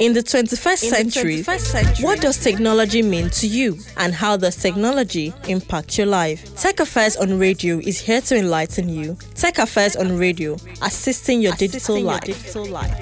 In the 21st, century, the 21st century, what does technology mean to you and how does technology impact your life? Tech Affairs on Radio is here to enlighten you. Tech Affairs on Radio, assisting your, assisting digital, your life. digital life.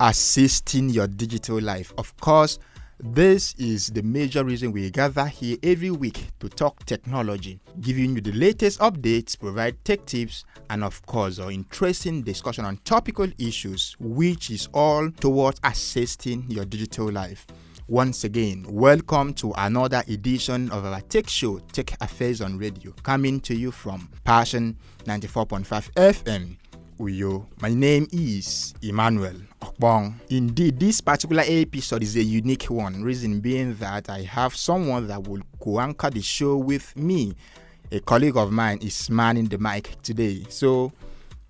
Assisting your digital life. Of course, this is the major reason we gather here every week to talk technology, giving you the latest updates, provide tech tips, and of course, our interesting discussion on topical issues, which is all towards assisting your digital life. Once again, welcome to another edition of our tech show, Tech Affairs on Radio, coming to you from Passion 94.5 FM. Uyo. My name is Emmanuel Okbong. Indeed, this particular episode is a unique one, reason being that I have someone that will co-anchor the show with me. A colleague of mine is manning the mic today. So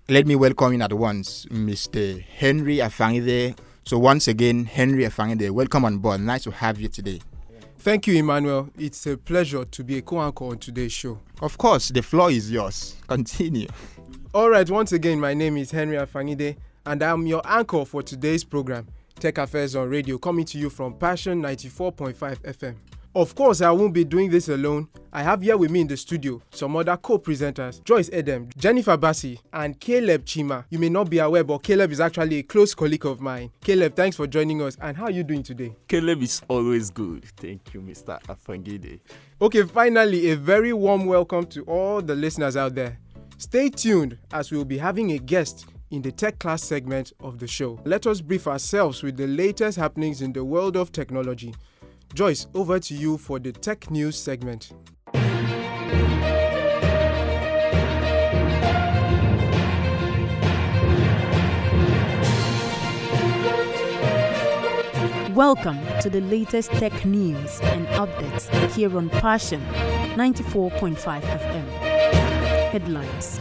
let me welcome in at once Mr. Henry Afangide. So once again, Henry Afangide, welcome on board. Nice to have you today. Thank you, Emmanuel. It's a pleasure to be a co-anchor on today's show. Of course, the floor is yours. Continue. All right, once again, my name is Henry Afangide, and I'm your anchor for today's program, Tech Affairs on Radio, coming to you from Passion 94.5 FM. Of course, I won't be doing this alone. I have here with me in the studio some other co-presenters, Joyce Edem, Jennifer Bassi, and Caleb Chima. You may not be aware, but Caleb is actually a close colleague of mine. Caleb, thanks for joining us. And how are you doing today? Caleb is always good. Thank you, Mr. Afangide. Okay, finally, a very warm welcome to all the listeners out there. Stay tuned as we will be having a guest in the tech class segment of the show. Let us brief ourselves with the latest happenings in the world of technology. Joyce, over to you for the tech news segment. Welcome to the latest tech news and updates here on Passion 94.5 FM. Headlines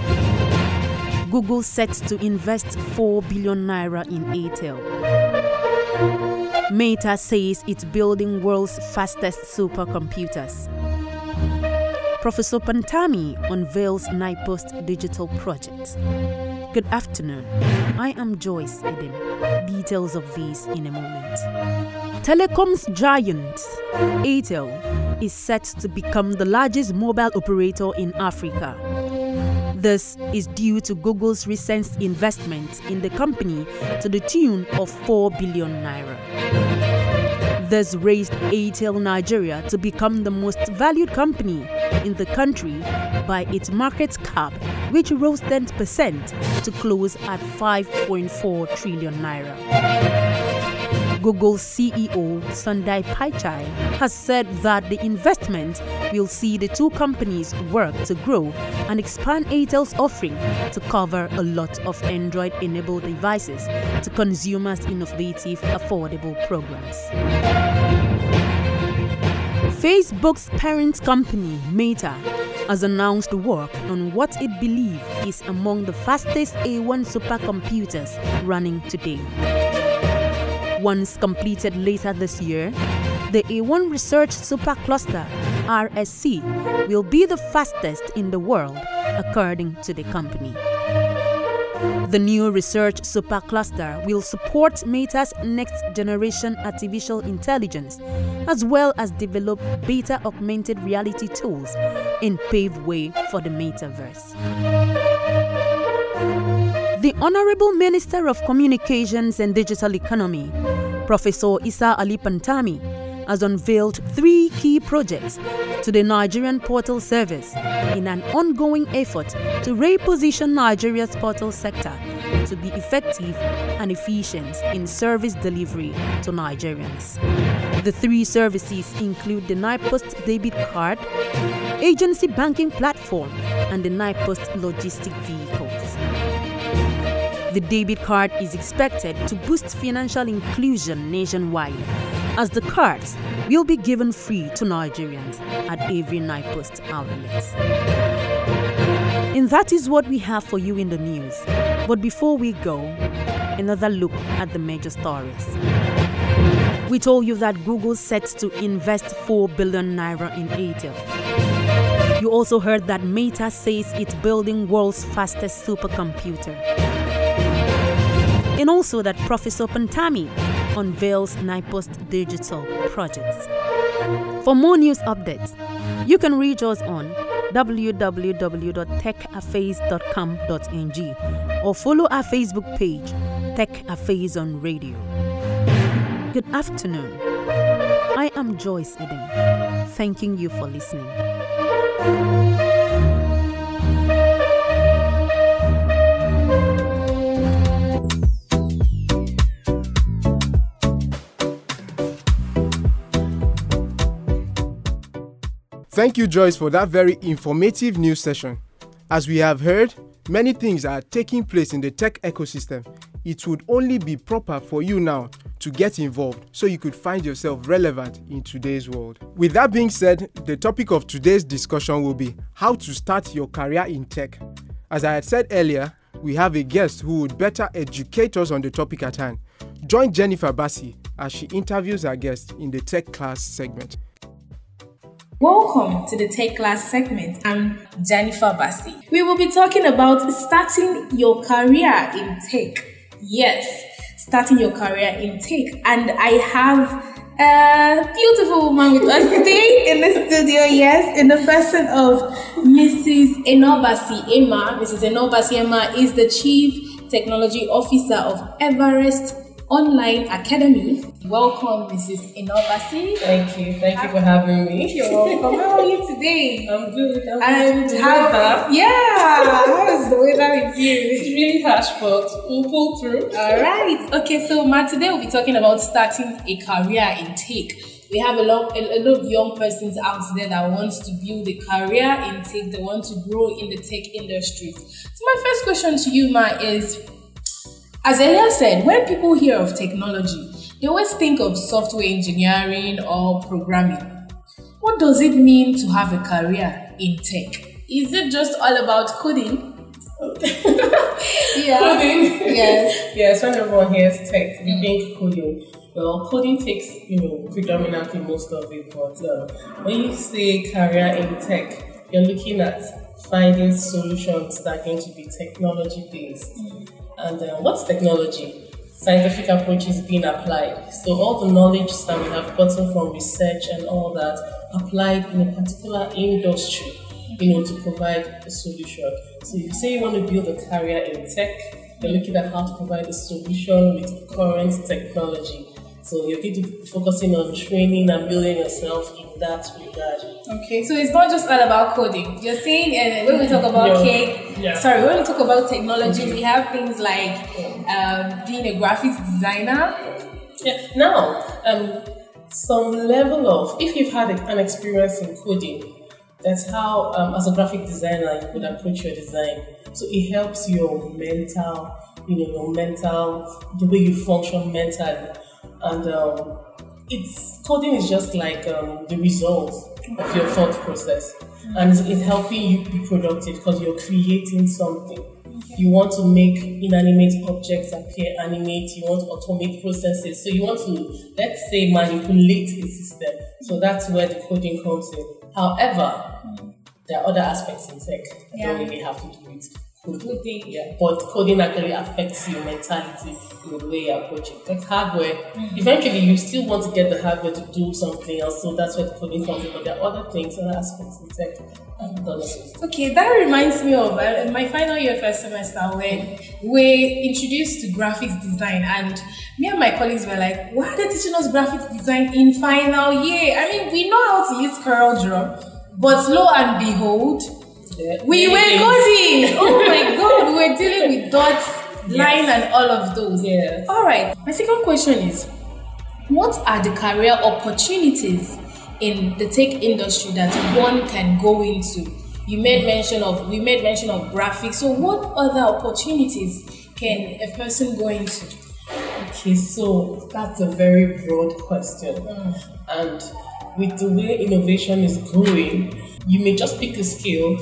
Google sets to invest 4 billion naira in Airtel. Meta says it's building world's fastest supercomputers. Professor Pantami unveils NIPOST digital project. Good afternoon. I am Joyce Edem. Details of these in a moment. Telecoms giant Airtel, is set to become the largest mobile operator in Africa. This is due to Google's recent investment in the company to the tune of 4 billion naira. This raised Airtel Nigeria to become the most valued company in the country by its market cap, which rose 10% to close at 5.4 trillion naira. Google's CEO Sundar Pichai has said that the investment will see the two companies work to grow and expand Airtel's offering to cover a lot of Android enabled devices to consumers' innovative, affordable programs. Facebook's parent company, Meta, has announced work on what it believes is among the fastest AI supercomputers running today. Once completed later this year, the AI Research Supercluster RSC will be the fastest in the world, according to the company. The new research supercluster will support Meta's next generation artificial intelligence, as well as develop beta augmented reality tools and pave way for the metaverse. The Honorable Minister of Communications and Digital Economy, Professor Isa Ali Pantami, has unveiled three key projects to the Nigerian Postal Service in an ongoing effort to reposition Nigeria's postal sector to be effective and efficient in service delivery to Nigerians. The three services include the NIPOST debit card, agency banking platform, and the NIPOST logistic vehicles. The debit card is expected to boost financial inclusion nationwide, as the cards will be given free to Nigerians at every NIPOST outlet. And that is what we have for you in the news. But before we go, another look at the major stories. We told you that Google sets to invest 4 billion naira in Airtel. You also heard that Meta says it's building world's fastest supercomputer. And also that Professor Pantami unveils NIPOST digital projects. For more news updates, you can reach us on www.techaffairs.com.ng or follow our Facebook page, Tech Affairs on Radio. Good afternoon. I am Joyce Edem, thanking you for listening. Thank you, Joyce, for that very informative news session. As we have heard, many things are taking place in the tech ecosystem. It would only be proper for you now to get involved so you could find yourself relevant in today's world. With that being said, the topic of today's discussion will be how to start your career in tech. As I had said earlier, we have a guest who would better educate us on the topic at hand. Join Jennifer Bassi as she interviews our guest in the tech class segment. Welcome to the Tech Class segment. I'm Jennifer Bassi. We will be talking about starting your career in tech. Yes, starting your career in tech. And I have a beautiful woman with us today in the studio, yes, in the person of Mrs. Eno-Abasi Emah. Mrs. Eno-Abasi Emah is the Chief Technology Officer of Everest Online Academy. Welcome, Mrs. Eno-Abasi. Thank you. Thank you for having me. You're welcome. How are you today? I'm good. I'm And good. how? Weather. Yeah. How is the weather with you? It's really harsh, but we'll pull through. All right. Okay. So, Ma, today we'll be talking about starting a career in tech. We have a lot, a, a lot of young persons out there that wants to build a career in tech. They want to grow in the tech industry. So, my first question to you, Ma, is as earlier said, when people hear of technology, they always think of software engineering or programming. What does it mean to have a career in tech? Is it just all about coding? yeah. Coding. Yes. Yes, when everyone hears tech, they think coding. Well, coding takes, you know, predominantly most of it, but um, when you say career in tech, you're looking at finding solutions that are going to be technology based. And uh, what's technology? Scientific approaches being applied. So all the knowledge that we have gotten from research and all that applied in a particular industry, you know, to provide a solution. So if you say you want to build a career in tech, you're looking at how to provide a solution with current technology. So you're going to be focusing on training and building yourself in that regard. Okay, so it's not just all about coding. You're saying uh, when we talk about No. cake, Yeah. sorry, when we talk about technology, we have things like um, being a graphics designer. Yeah. Now, um, some level of if you've had an experience in coding, that's how, um, as a graphic designer, you could approach your design. So it helps your mental, you know, your mental, the way you function mentally, and um, it's coding is just like um, the result of your thought process, and it's, helping you be productive because you're creating something. You want to make inanimate objects appear animate. You want to automate processes. So you want to, let's say, manipulate a system. So that's where the coding comes in. However, there are other aspects in tech that Yeah. don't really have to do with Yeah, but coding actually affects your mentality in the way you approach it. Like hardware, Mm-hmm. eventually you still want to get the hardware to do something else. So that's where the coding comes in. But there are other things, other aspects in tech. Okay, that reminds me of uh, my final year first semester when we introduced to graphics design, and me and my colleagues were like, "Why are they teaching us graphics design in final year? I mean, we know how to use CorelDRAW, but lo and behold, Yeah, we were coding. Oh my god, we were dealing with dots, line, and all of those. Yes. All right. My second question is, what are the career opportunities in the tech industry that one can go into? You made mention of we made mention of graphics. So what other opportunities can a person go into? Okay, so that's a very broad question. Mm. And with the way innovation is growing, you may just pick a skill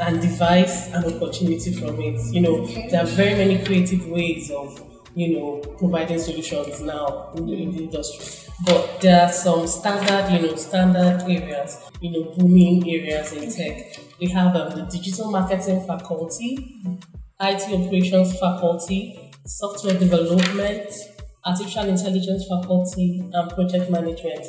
and devise an opportunity from it. You know, there are very many creative ways of you know, providing solutions now in the, in the industry. But there are some standard, you know, standard areas, you know, booming areas in tech. We have um, the digital marketing faculty, IT operations faculty, software development, artificial intelligence faculty and project management.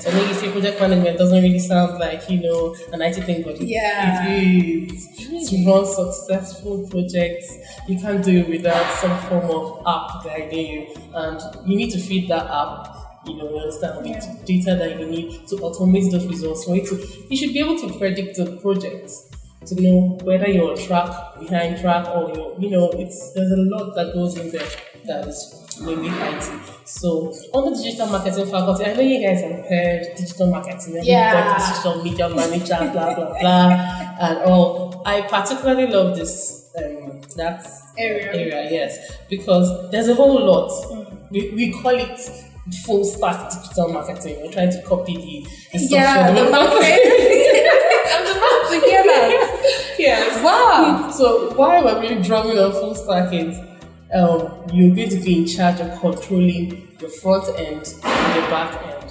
So I know you say project management doesn't really sound like, you know, an IT thing, but Yeah. it is. To run successful projects, you can't do it without some form of app guiding you. And you need to feed that app. You know, you understand with data that you need to automate those results. For you to, you should be able to predict the projects to know whether you're on track, behind track, or you're, you know, it's there's a lot that goes in there that is mainly IT. So on the digital marketing faculty, I know you guys have heard digital marketing, Yeah. digital media manager, blah blah blah, and all. I particularly love this um, that Area. area, yes, because there's a whole lot. We, we call it full stack digital marketing. We're trying to copy the, the Yeah, the development. I'm about to hear that. yes. Wow. So why we're really drumming on full stack is um, you're going to be in charge of controlling the front end and the back end.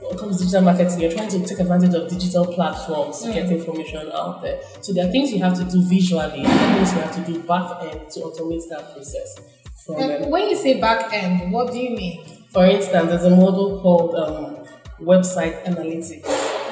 When it comes to digital marketing, you're trying to take advantage of digital platforms to get information out there. So there are things you have to do visually, and things you have to do back end to automate that process. From, Um, when you say back end, what do you mean? for instance, there's a model called um, website analytics.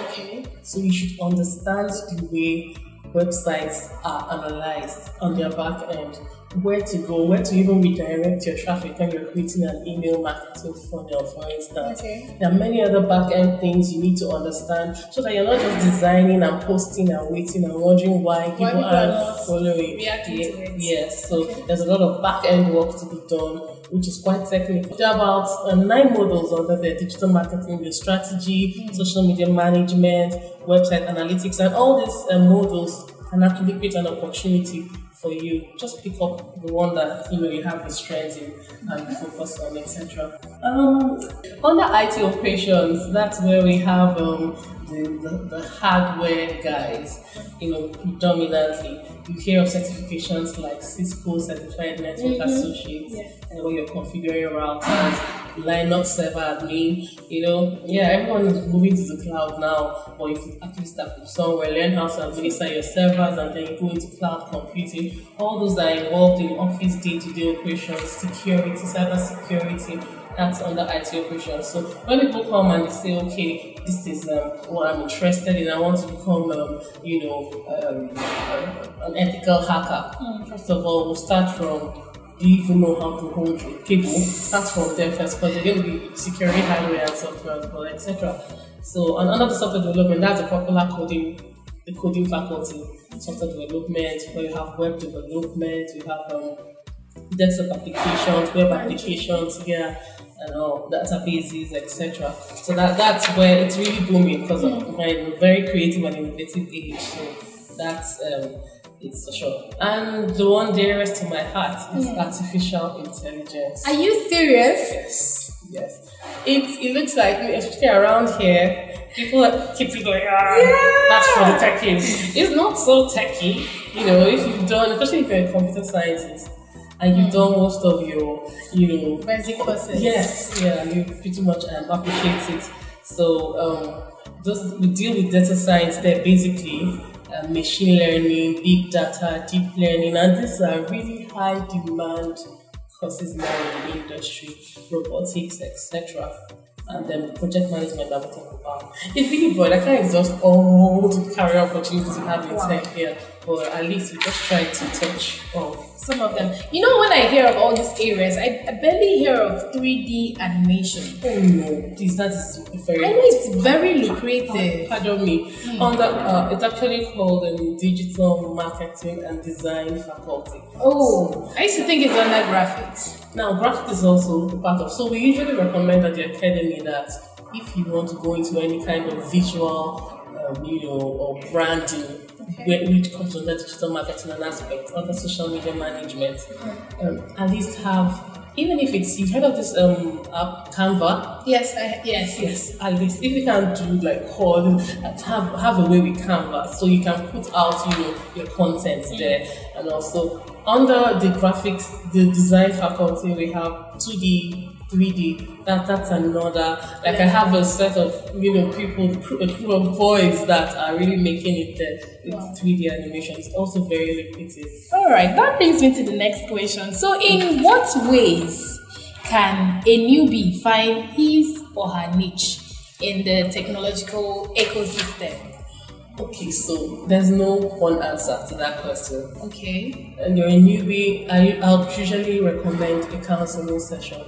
Okay. So you should understand the way websites are analyzed on their back end, where to go, where to even redirect your traffic when you're creating an email marketing funnel, for instance. Okay. There are many other back end things you need to understand so that you're not just designing and posting and waiting and wondering why people people are aren't following. reacting Ye- to it. Yes, so there's a lot of back end work to be done, which is quite technical. There are about uh, nine models under the digital marketing, the strategy, social media management, website analytics, and all these uh, models can actually create an opportunity for you. Just pick up the one that you know you have the strength in and focus on, etc. Um, under IT operations, that's where we have um, the, the, hardware guys. You know, predominantly you hear of certifications like Cisco Certified Network mm-hmm. Associates, and when you're configuring routers, Linux server admin. You know, yeah, everyone is moving to the cloud now, but you could actually start from somewhere, learn how to administer your servers, and then you go into cloud computing. All those that are involved in office day-to-day operations, security, cyber security. That's under IT operations. So when people come and they say, okay, this is um, what I'm interested in, I want to become, um, you know, um, an ethical hacker. First of all, we'll start from do you even know how to hold a cable? Start from there first because you're going to be securing hardware and software as well, etc. So, and under the software development, that's a popular coding, the coding faculty, software development, where you have web development, you have um, desktop applications, web applications, yeah, and all databases, etc. So that that's where it's really booming because of my very creative and innovative age. So that's um, it's for sure. And the one dearest to my heart is artificial intelligence. Are you serious? Yes, yes. It it looks like, especially around here, people are- keep it going, ah, that's for the techies. It's not so techy, you know, if you've done, especially if you're a computer scientist and you've done most of your, you know, Basic courses. Yes, yeah, you pretty much um, appreciate it. So, um, just we deal with data science there basically, uh, machine learning, big data, deep learning, and these are really high demand courses now in the industry, robotics, etc. And then project management that we talk about. It's really broad. I can't exhaust all the career opportunities we have in tech here, but at least we just try to touch on Some of them. You know, when I hear of all these areas, I, I barely hear of 3D animation. Oh no, please, that is very. I know it's very lucrative. Pardon me. On the, uh, it's actually called um, Digital Marketing and Design Faculty. Oh, I used to think it's under graphics. Now, graphics is also a part of. So we usually recommend at the academy that if you want to go into any kind of visual, um, you know, or branding, which comes under digital marketing and aspect, under social media management, um, at least have even if it's you've heard of this um app Canva. Yes, I, yes, Yes, at least if you can do like code, have have a way with Canva, so you can put out you know your content there, and also under the graphics, the design faculty, we have 2D 3D. That that's another. Like I have a set of you know people, a crew of boys that are really making it there with Wow. 3D animation. It's also very lucrative. All right, that brings me to the next question. So, in what ways can a newbie find his or her niche in the technological ecosystem? Okay, so there's no one answer to that question. Okay. and you're a newbie, I, I'll usually recommend a counseling session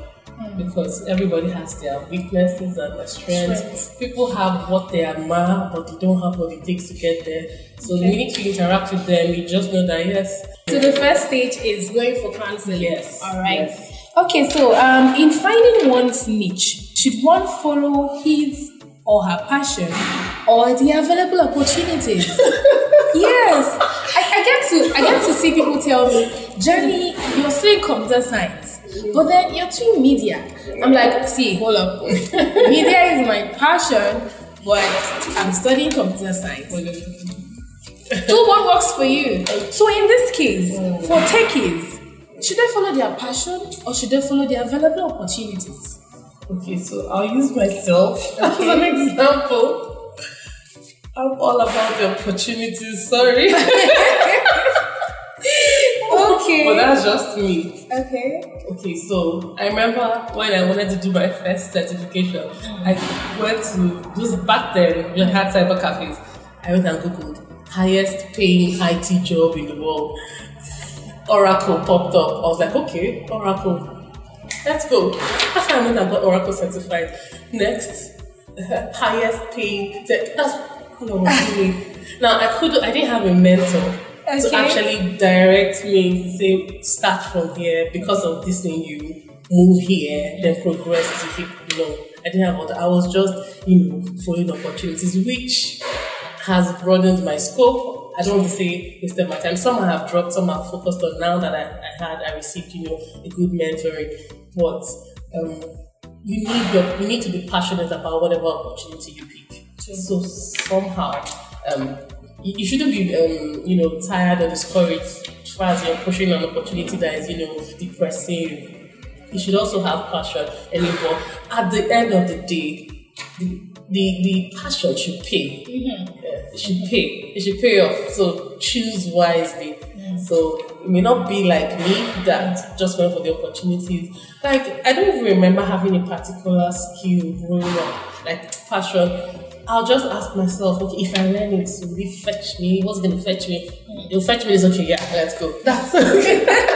because everybody has their weaknesses and their strengths. People have what they admire, but they don't have what it takes to get there. So you need to interact with them. You just know that yes. So the first stage is going for counseling. Yes, All right. yes. Okay, so um, in finding one's niche, should one follow his or her passion or the available opportunities? yes. I, I get to I get to see people tell me, Jenny, you're studying computer science, but then you're doing media. I'm like, see, hold up. media is my passion, but I'm studying computer science. Do what works for you. So in this case, for techies, should they follow their passion or should they follow the available opportunities? Okay, so I'll use myself as an example. I'm all about the opportunities. Sorry, Okay. but that's just me. okay. Okay, so I remember when I wanted to do my first certification, I went to this back then we had cyber cafes. I went and googled highest paying IT job in the world. Oracle popped up. I was like, okay, Oracle, let's go. That's how I went and got Oracle certified. Next, highest paying tech. That's what I was doing. Now I could I didn't have a mentor to actually direct me say start from here because of this thing you move here, then progress to keep you know. I didn't have all that. I was just, you know, following opportunities, which has broadened my scope. I don't want to say wasted my time. Some I have dropped, some I've focused on now that I, I had, I received, you know, a good mentoring. But um, you need your, you need to be passionate about whatever opportunity you pick. So somehow, um, you, you shouldn't be, um, you know, tired or discouraged as far as you're pushing an opportunity that is, you know, depressing you. You should also have passion. And but at the end of the day, the, the, the passion should pay. Yeah, it should pay. It should pay off. So choose wisely. So it may not be like me that just went for the opportunities. Like I don't even remember having a particular skill growing up, like passion. I'll just ask myself, okay, if I learn it, will it fetch me? What's gonna fetch me? Mm. It'll fetch me is okay, yeah, let's go. That's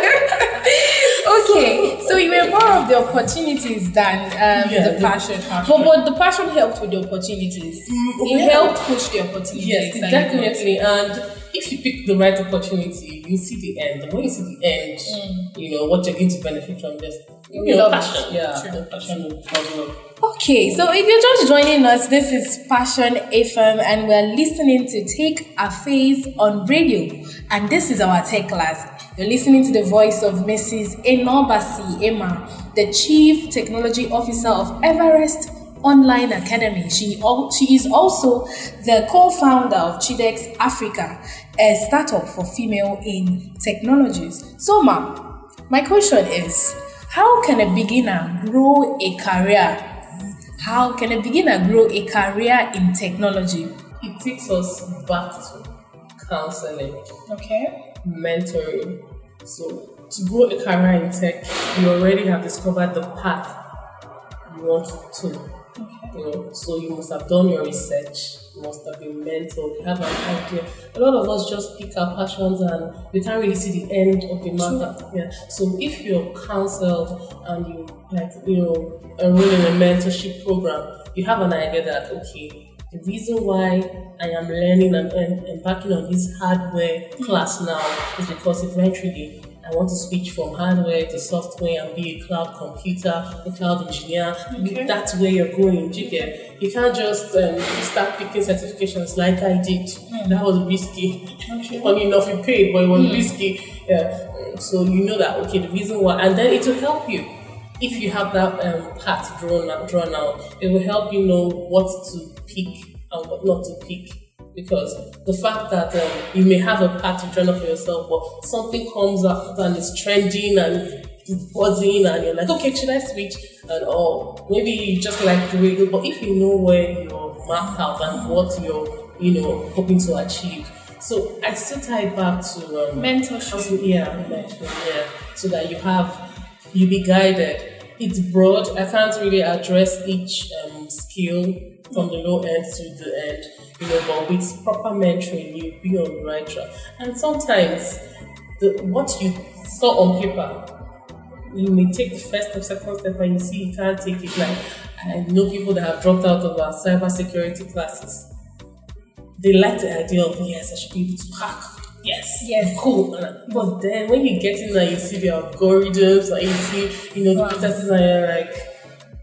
Okay, so you were more of the opportunities than um, Yeah, the, passion. passion. But, but the passion helped with the opportunities. Mm, it yeah. helped push the opportunities. Yes, definitely. And if you pick the right opportunity, you see the end. And when you see the end, mm. you know what you're going to benefit from this. You know, Love it. passion. Yeah, True. passion will as well. Okay, so if you're just joining us, this is Passion FM, and we're listening to Tech Affairs on radio. And this is our tech class. You're listening to the voice of Mrs. Eno-Abasi Emah, the Chief Technology Officer of Everest Online Academy. She, she is also the co founder of Chidex Africa, a startup for female in technologies. So, ma, my question is how can a beginner grow a career? How can a beginner grow a career in technology? It takes us back to counseling, Okay. mentoring. So to grow a career in tech, you already have discovered the path you want to. You know, so you must have done your research, you must have been mentored, you have an idea. A lot of us just pick our passions and we can't really see the end of the matter. Yeah. So if you're counseled and you like, you know, enroll in a mentorship program, you have an idea that okay, the reason why I am learning and and embarking on this hardware mm. class now is because eventually I want to switch from hardware to software and be a cloud computer, a cloud engineer. That's where you're going. You get? You can't just um, start picking certifications like I did. That was risky. Funny enough, you paid, but it was risky. Yeah. So you know that okay, the reason why, and then it will help you if you have that um, path drawn drawn out, it will help you know what to pick and what not to pick. Because the fact that um, you may have a path to up for yourself, but something comes up and it's trending and it's buzzing, and you're like, okay, should I switch? And oh, maybe you just like the way you But if you know where you're marked out and what you're, you know, hoping to achieve, so I still tie it back to um, mentorship. Yeah, mentorship. Yeah, so that you have you be guided. It's broad. I can't really address each um, skill from the low end to the end, you know, but with proper mentoring, you be on the right track. And sometimes the what you saw on paper, you may take the first step, second step, and you see you can't take it. Like I know people that have dropped out of our cyber security classes. They like the idea of yes, I should be able to hack yes, yes, cool. But then when you get in there, you see the algorithms, and you see, you know, the processes, and you're like,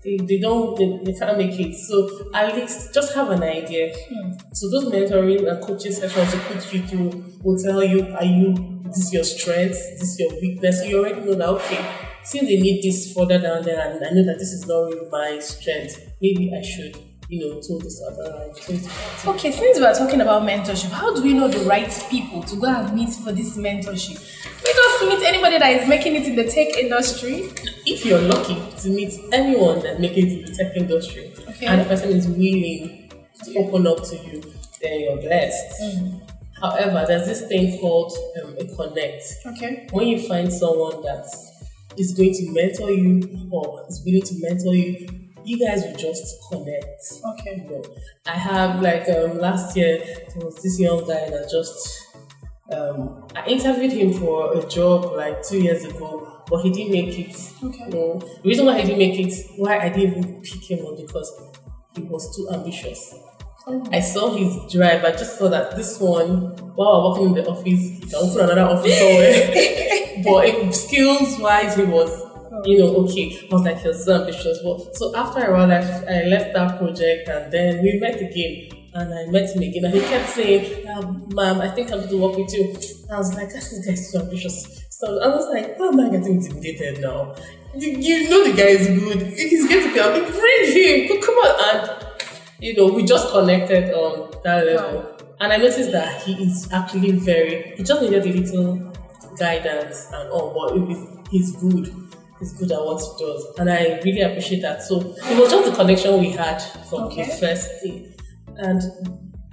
they, they don't, they, they can't make it. So at least just have an idea. Hmm. So those mentoring and coaching sessions to put you through will tell you, are you, this is your strength, this is your weakness. So you already know that, okay, since they need this further down there, and I know that this is not really my strength, maybe I should you know, told this other Okay, since we are talking about mentorship, how do we know the right people to go and meet for this mentorship? We just meet anybody that is making it in the tech industry. If you're lucky to meet anyone that makes it in the tech industry okay. and the person is willing to open up to you, then you're blessed. Mm. However, there's this thing called um, a connect. Okay. When you find someone that is going to mentor you or is willing to mentor you, you guys will just connect. Okay. You know, I have like um, last year there was this young guy that just um, I interviewed him for a job like two years ago, but he didn't make it. Okay. You know, the reason why he didn't make it, why I didn't even pick him up because he was too ambitious. Oh. I saw his drive. I just saw that this one, while I'm working in the office, he can open another office somewhere. but skills wise, he was you know, okay, I was like, you're so ambitious. Well, so after a while, I, I left that project and then we met again. And I met him again, and he kept saying, um, "Ma'am, I think I'm going to work with you." And I was like, "That's "This guy's so ambitious." So I was like, "Why am I getting intimidated now? You know the guy is good. He's getting to be bring him. Come on!" And you know, we just connected on that level. Wow. And I noticed that he is actually very. He just needed a little guidance and all, but he's, he's good is good at what he does. And I really appreciate that. So it was just the connection we had from okay. the first day. And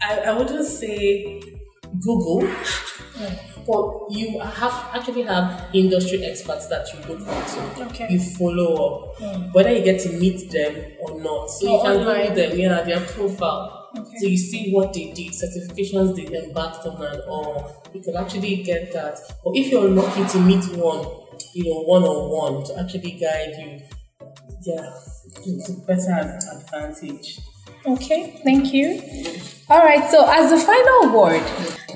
I, I wouldn't say Google, but you have actually have industry experts that you look up to. Okay. You follow up, mm. whether you get to meet them or not. So you can online. Google them, yeah, their profile. Okay. So you see what they did, certifications they embarked on, and all. You can actually get that. But if you're lucky to meet one, you know, one on one to actually guide you, yeah, to better advantage. Okay, thank you. All right, so as the final word,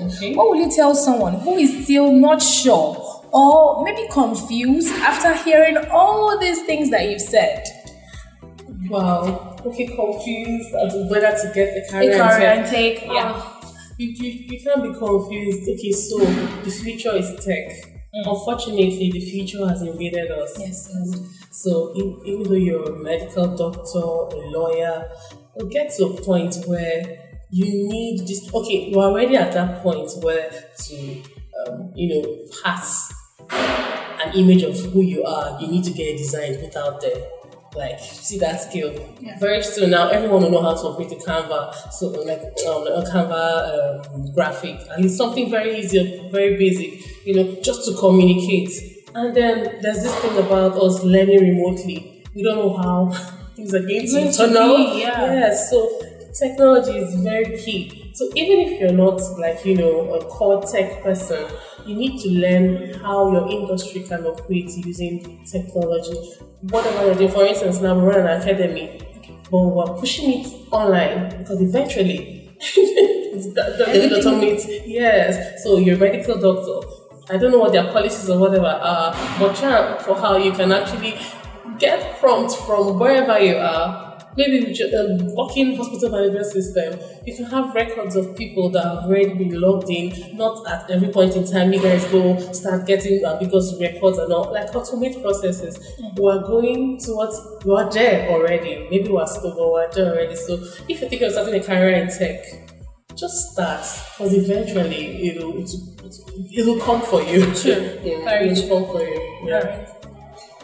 okay. what will you tell someone who is still not sure or maybe confused after hearing all these things that you've said? Wow, okay, confused as to whether to get the career, a career and take. Yeah. Uh, you, you, you can't be confused. Okay, so the future is tech Mm. Unfortunately, the future has invaded us. Yes. And so, even though you're a medical doctor, a lawyer, you'll get to a point where you need this. Okay, you're already at that point where to, um, you know, pass an image of who you are, you need to get a design put out there like see that skill. Yeah. Very soon now, everyone will know how to operate a Canva, so like um, a Canva um, graphic, and it's something very easy, very basic, you know, just to communicate. And then there's this thing about us learning remotely. We don't know how things are going to turn out. Yeah. so technology is very key. So even if you're not like you know a core tech person, you need to learn how your industry can operate using technology. Whatever you're doing, for instance, now we run an academy, but we're pushing it online because eventually the doctor Yes, so you're a medical doctor. I don't know what their policies or whatever are, but try for how you can actually get prompts from wherever you are maybe um, working hospital management system, if you can have records of people that have already been logged in, not at every point in time you guys go start getting uh, because records and all, like automate processes. Mm-hmm. We're going towards, we're there already. Maybe we're still, but we're there already. So if you think of starting a career in tech, just start because eventually it'll, it'll, it'll come for you. Sure. yeah, it'll come for you. Yeah.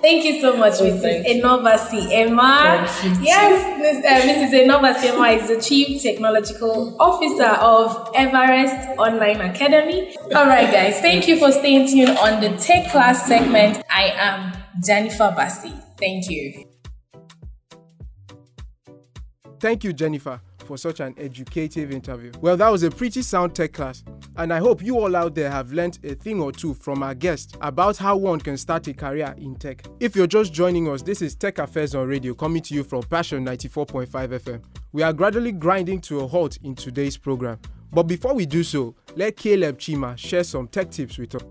Thank you so much, oh, Mrs. Eno-Abasi Emah. Yes, Ms., uh, Mrs. Eno-Abasi Emah is the Chief Technological Officer of Everest Online Academy. All right, guys, thank you for staying tuned on the Tech Class segment. I am Jennifer Bassi. Thank you. Thank you, Jennifer for such an educative interview. Well, that was a pretty sound tech class, and I hope you all out there have learnt a thing or two from our guest about how one can start a career in tech. If you're just joining us, this is Tech Affairs on Radio coming to you from Passion 94.5 FM. We are gradually grinding to a halt in today's program. But before we do so, let Caleb Chima share some tech tips with us.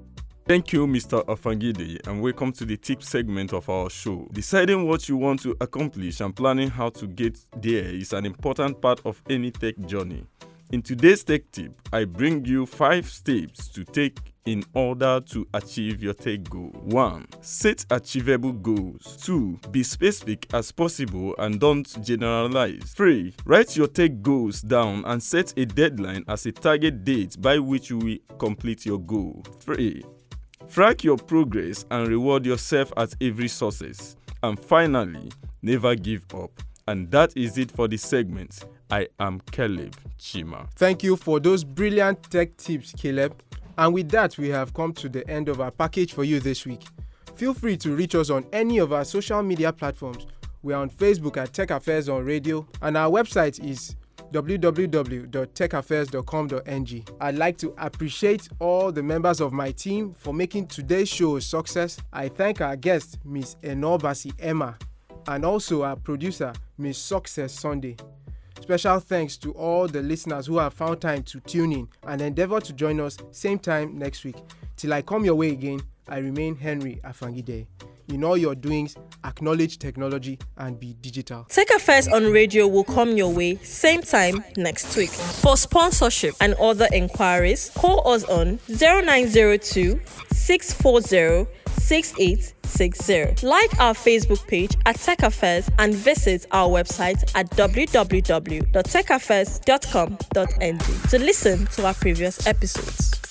Thank you, Mr. Afangide, and welcome to the tip segment of our show. Deciding what you want to accomplish and planning how to get there is an important part of any tech journey. In today's tech tip, I bring you five steps to take in order to achieve your tech goal. 1. Set achievable goals. 2. Be specific as possible and don't generalize. 3. Write your tech goals down and set a deadline as a target date by which you will complete your goal. 3. Track your progress and reward yourself at every success. And finally, never give up. And that is it for this segment. I am Caleb Chima. Thank you for those brilliant tech tips, Caleb. And with that, we have come to the end of our package for you this week. Feel free to reach us on any of our social media platforms. We are on Facebook at Tech Affairs on Radio, and our website is www.techaffairs.com.ng. I'd like to appreciate all the members of my team for making today's show a success. I thank our guest, Ms. Eno-Abasi Emah, and also our producer, Ms. Success Sunday. Special thanks to all the listeners who have found time to tune in and endeavor to join us same time next week. Till I come your way again, I remain Henry Afangide in all your doings, acknowledge technology and be digital. Tech Affairs on Radio will come your way same time next week. For sponsorship and other inquiries, call us on 0902 640 6860. Like our Facebook page at Tech Affairs and visit our website at www.techaffairs.com.ng to listen to our previous episodes.